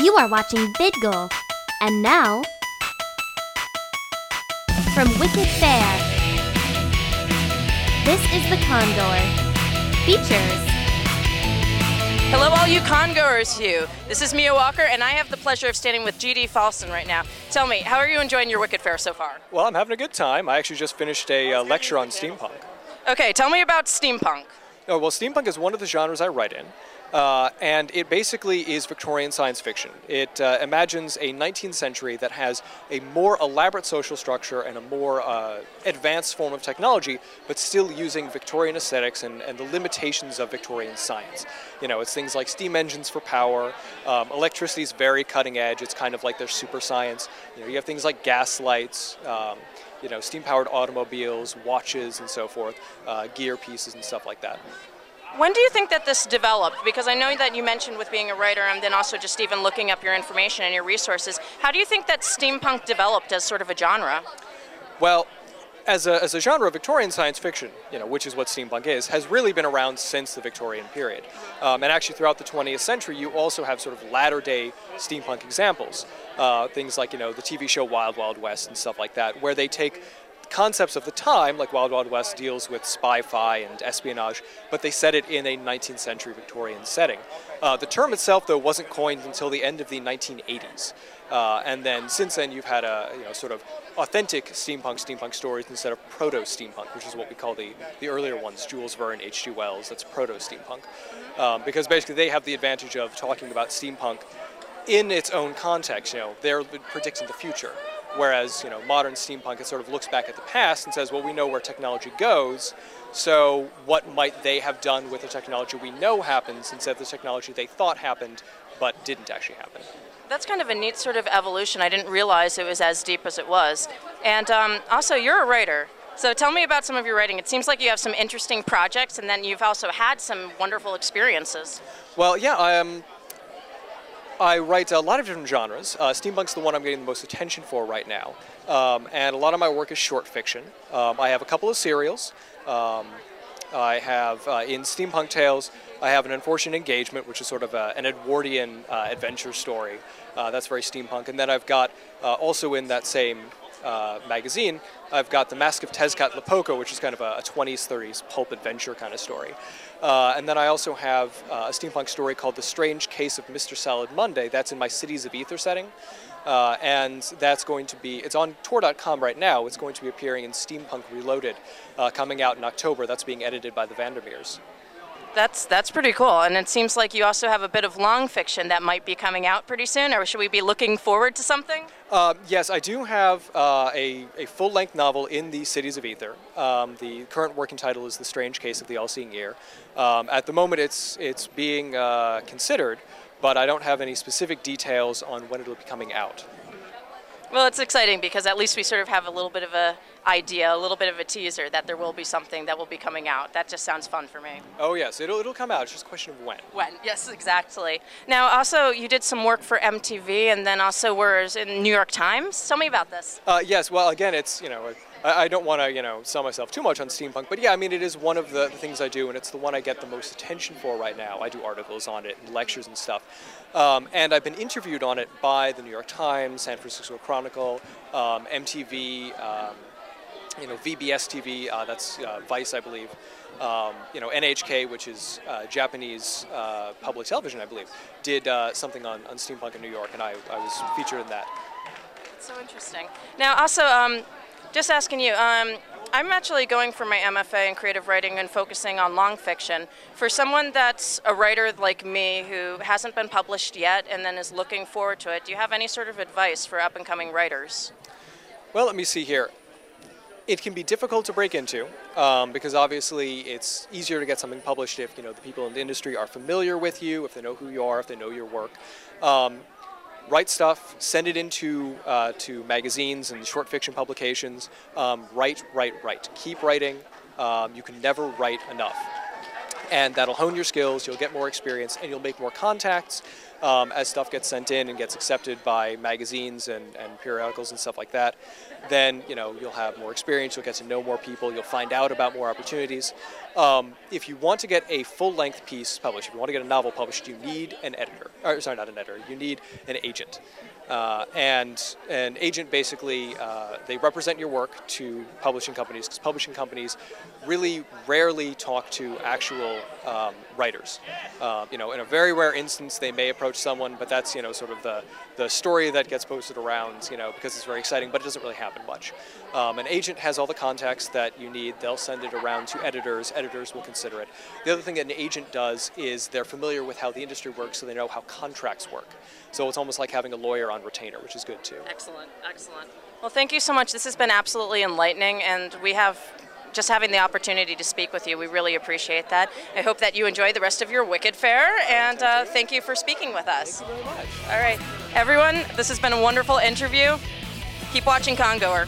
You are watching VidGoal. And now, from Wicked Faire, this is The Condor. Features. Hello, all you congoers, you. This is Mia Walker, and I have the pleasure of standing with GD Falksen right now. Tell me, how are you enjoying your Wicked Faire so far? Well, I'm having a good time. I actually just finished a uh, lecture on steampunk. Okay, tell me about steampunk. Oh, well, steampunk is one of the genres I write in. Uh, and it basically is Victorian science fiction. It uh, imagines a 19th century that has a more elaborate social structure and a more uh, advanced form of technology, but still using Victorian aesthetics and, and, the limitations of Victorian science. You know, it's things like steam engines for power, um, electricity is very cutting edge, it's kind of like their super science. You know, you have things like gas lights, um, you know, steam-powered automobiles, watches, and so forth, uh, gear pieces and stuff like that. When do you think that this developed? Because I know that you mentioned with being a writer and then also just even looking up your information and your resources. How do you think that steampunk developed as sort of a genre? Well, as a, as a genre, Victorian science fiction, you know, which is what steampunk is, has really been around since the Victorian period. Um, and actually, throughout the 20th century, you also have sort of latter-day steampunk examples. Uh, things like, you know, the TV show Wild Wild West and stuff like that, where they take concepts of the time, like Wild Wild West deals with spy-fi and espionage, but they set it in a 19th century Victorian setting. Uh, the term itself, though, wasn't coined until the end of the 1980s. Uh, and then since then, you've had a you know sort of authentic steampunk steampunk stories instead of proto steampunk, which is what we call the the earlier ones, Jules Verne, H.G. Wells. That's proto steampunk, um, because basically they have the advantage of talking about steampunk in its own context. You know, they're predicting the future. Whereas, you know, modern steampunk, it sort of looks back at the past and says, well, we know where technology goes, so what might they have done with the technology we know happens instead of the technology they thought happened but didn't actually happen? That's kind of a neat sort of evolution. I didn't realize it was as deep as it was. And um, also, you're a writer. So tell me about some of your writing. It seems like you have some interesting projects, and then you've also had some wonderful experiences. Well, yeah, I am. Um, I write a lot of different genres. Uh, steampunk's the one I'm getting the most attention for right now. Um, and a lot of my work is short fiction. Um, I have a couple of serials. Um, I have, uh, in Steampunk Tales, I have an unfortunate engagement, which is sort of a, an Edwardian uh, adventure story. Uh, that's very steampunk. And then I've got, uh, also in that same uh, magazine, I've got The Mask of Tezcatlipoca, which is kind of a, a 20s, 30s pulp adventure kind of story. Uh, and then I also have uh, a steampunk story called The Strange Case of Mr. Salad Monday. That's in my Cities of Ether setting. Uh, and that's going to be, it's on Tor.com right now. It's going to be appearing in Steampunk Reloaded, uh, coming out in October. That's being edited by the Vandermeers. That's that's pretty cool, and it seems like you also have a bit of long fiction that might be coming out pretty soon. Or should we be looking forward to something? Uh, yes, I do have uh, a, a full-length novel in the Cities of Ether. Um, the current working title is *The Strange Case of the All-Seeing Ear*. Um, at the moment, it's it's being uh, considered, but I don't have any specific details on when it'll be coming out. Well, it's exciting because at least we sort of have a little bit of a idea, a little bit of a teaser that there will be something that will be coming out. That just sounds fun for me. Oh yes, it'll it'll come out. It's just a question of when. When? Yes, exactly. Now, also you did some work for MTV, and then also were in New York Times. Tell me about this. Uh, yes. Well, again, it's you know. I, I don't want to, you know, sell myself too much on steampunk, but yeah, I mean, it is one of the, the, things I do, and it's the one I get the most attention for right now. I do articles on it, and lectures and stuff, um, and I've been interviewed on it by the New York Times, San Francisco Chronicle, um, MTV. Um, you know, VBS TV, uh, that's uh, Vice, I believe. Um, you know, NHK, which is uh, Japanese uh, public television, I believe, did uh, something on, on steampunk in New York, and I, I was featured in that. That's so interesting. Now, also, um, just asking you, um, I'm actually going for my MFA in creative writing and focusing on long fiction. For someone that's a writer like me who hasn't been published yet and then is looking forward to it, do you have any sort of advice for up and coming writers? Well, let me see here. It can be difficult to break into um, because obviously it's easier to get something published if you know the people in the industry are familiar with you, if they know who you are, if they know your work. Um, write stuff, send it into uh, to magazines and short fiction publications. Um, write, write, write. Keep writing. Um, you can never write enough, and that'll hone your skills. You'll get more experience, and you'll make more contacts. um, as stuff gets sent in and gets accepted by magazines and, and periodicals and stuff like that, then you know you'll have more experience. You'll get to know more people. You'll find out about more opportunities. Um, if you want to get a full-length piece published, if you want to get a novel published, you need an editor. Or, sorry, not an editor. You need an agent. Uh, and an agent basically uh, they represent your work to publishing companies because publishing companies really rarely talk to actual um, writers. Uh, you know, in a very rare instance, they may approach someone, but that's you know sort of the the story that gets posted around. You know, because it's very exciting, but it doesn't really happen much. Um, an agent has all the contacts that you need. They'll send it around to editors. Editors will consider it. The other thing that an agent does is they're familiar with how the industry works, so they know how contracts work. So it's almost like having a lawyer on retainer, which is good too. Excellent, excellent. Well, thank you so much. This has been absolutely enlightening, and we have just having the opportunity to speak with you. We really appreciate that. I hope that you enjoy the rest of your Wicked Faire, and uh, thank you for speaking with us. Thank you very much. All right, everyone, this has been a wonderful interview. Keep watching Congoer.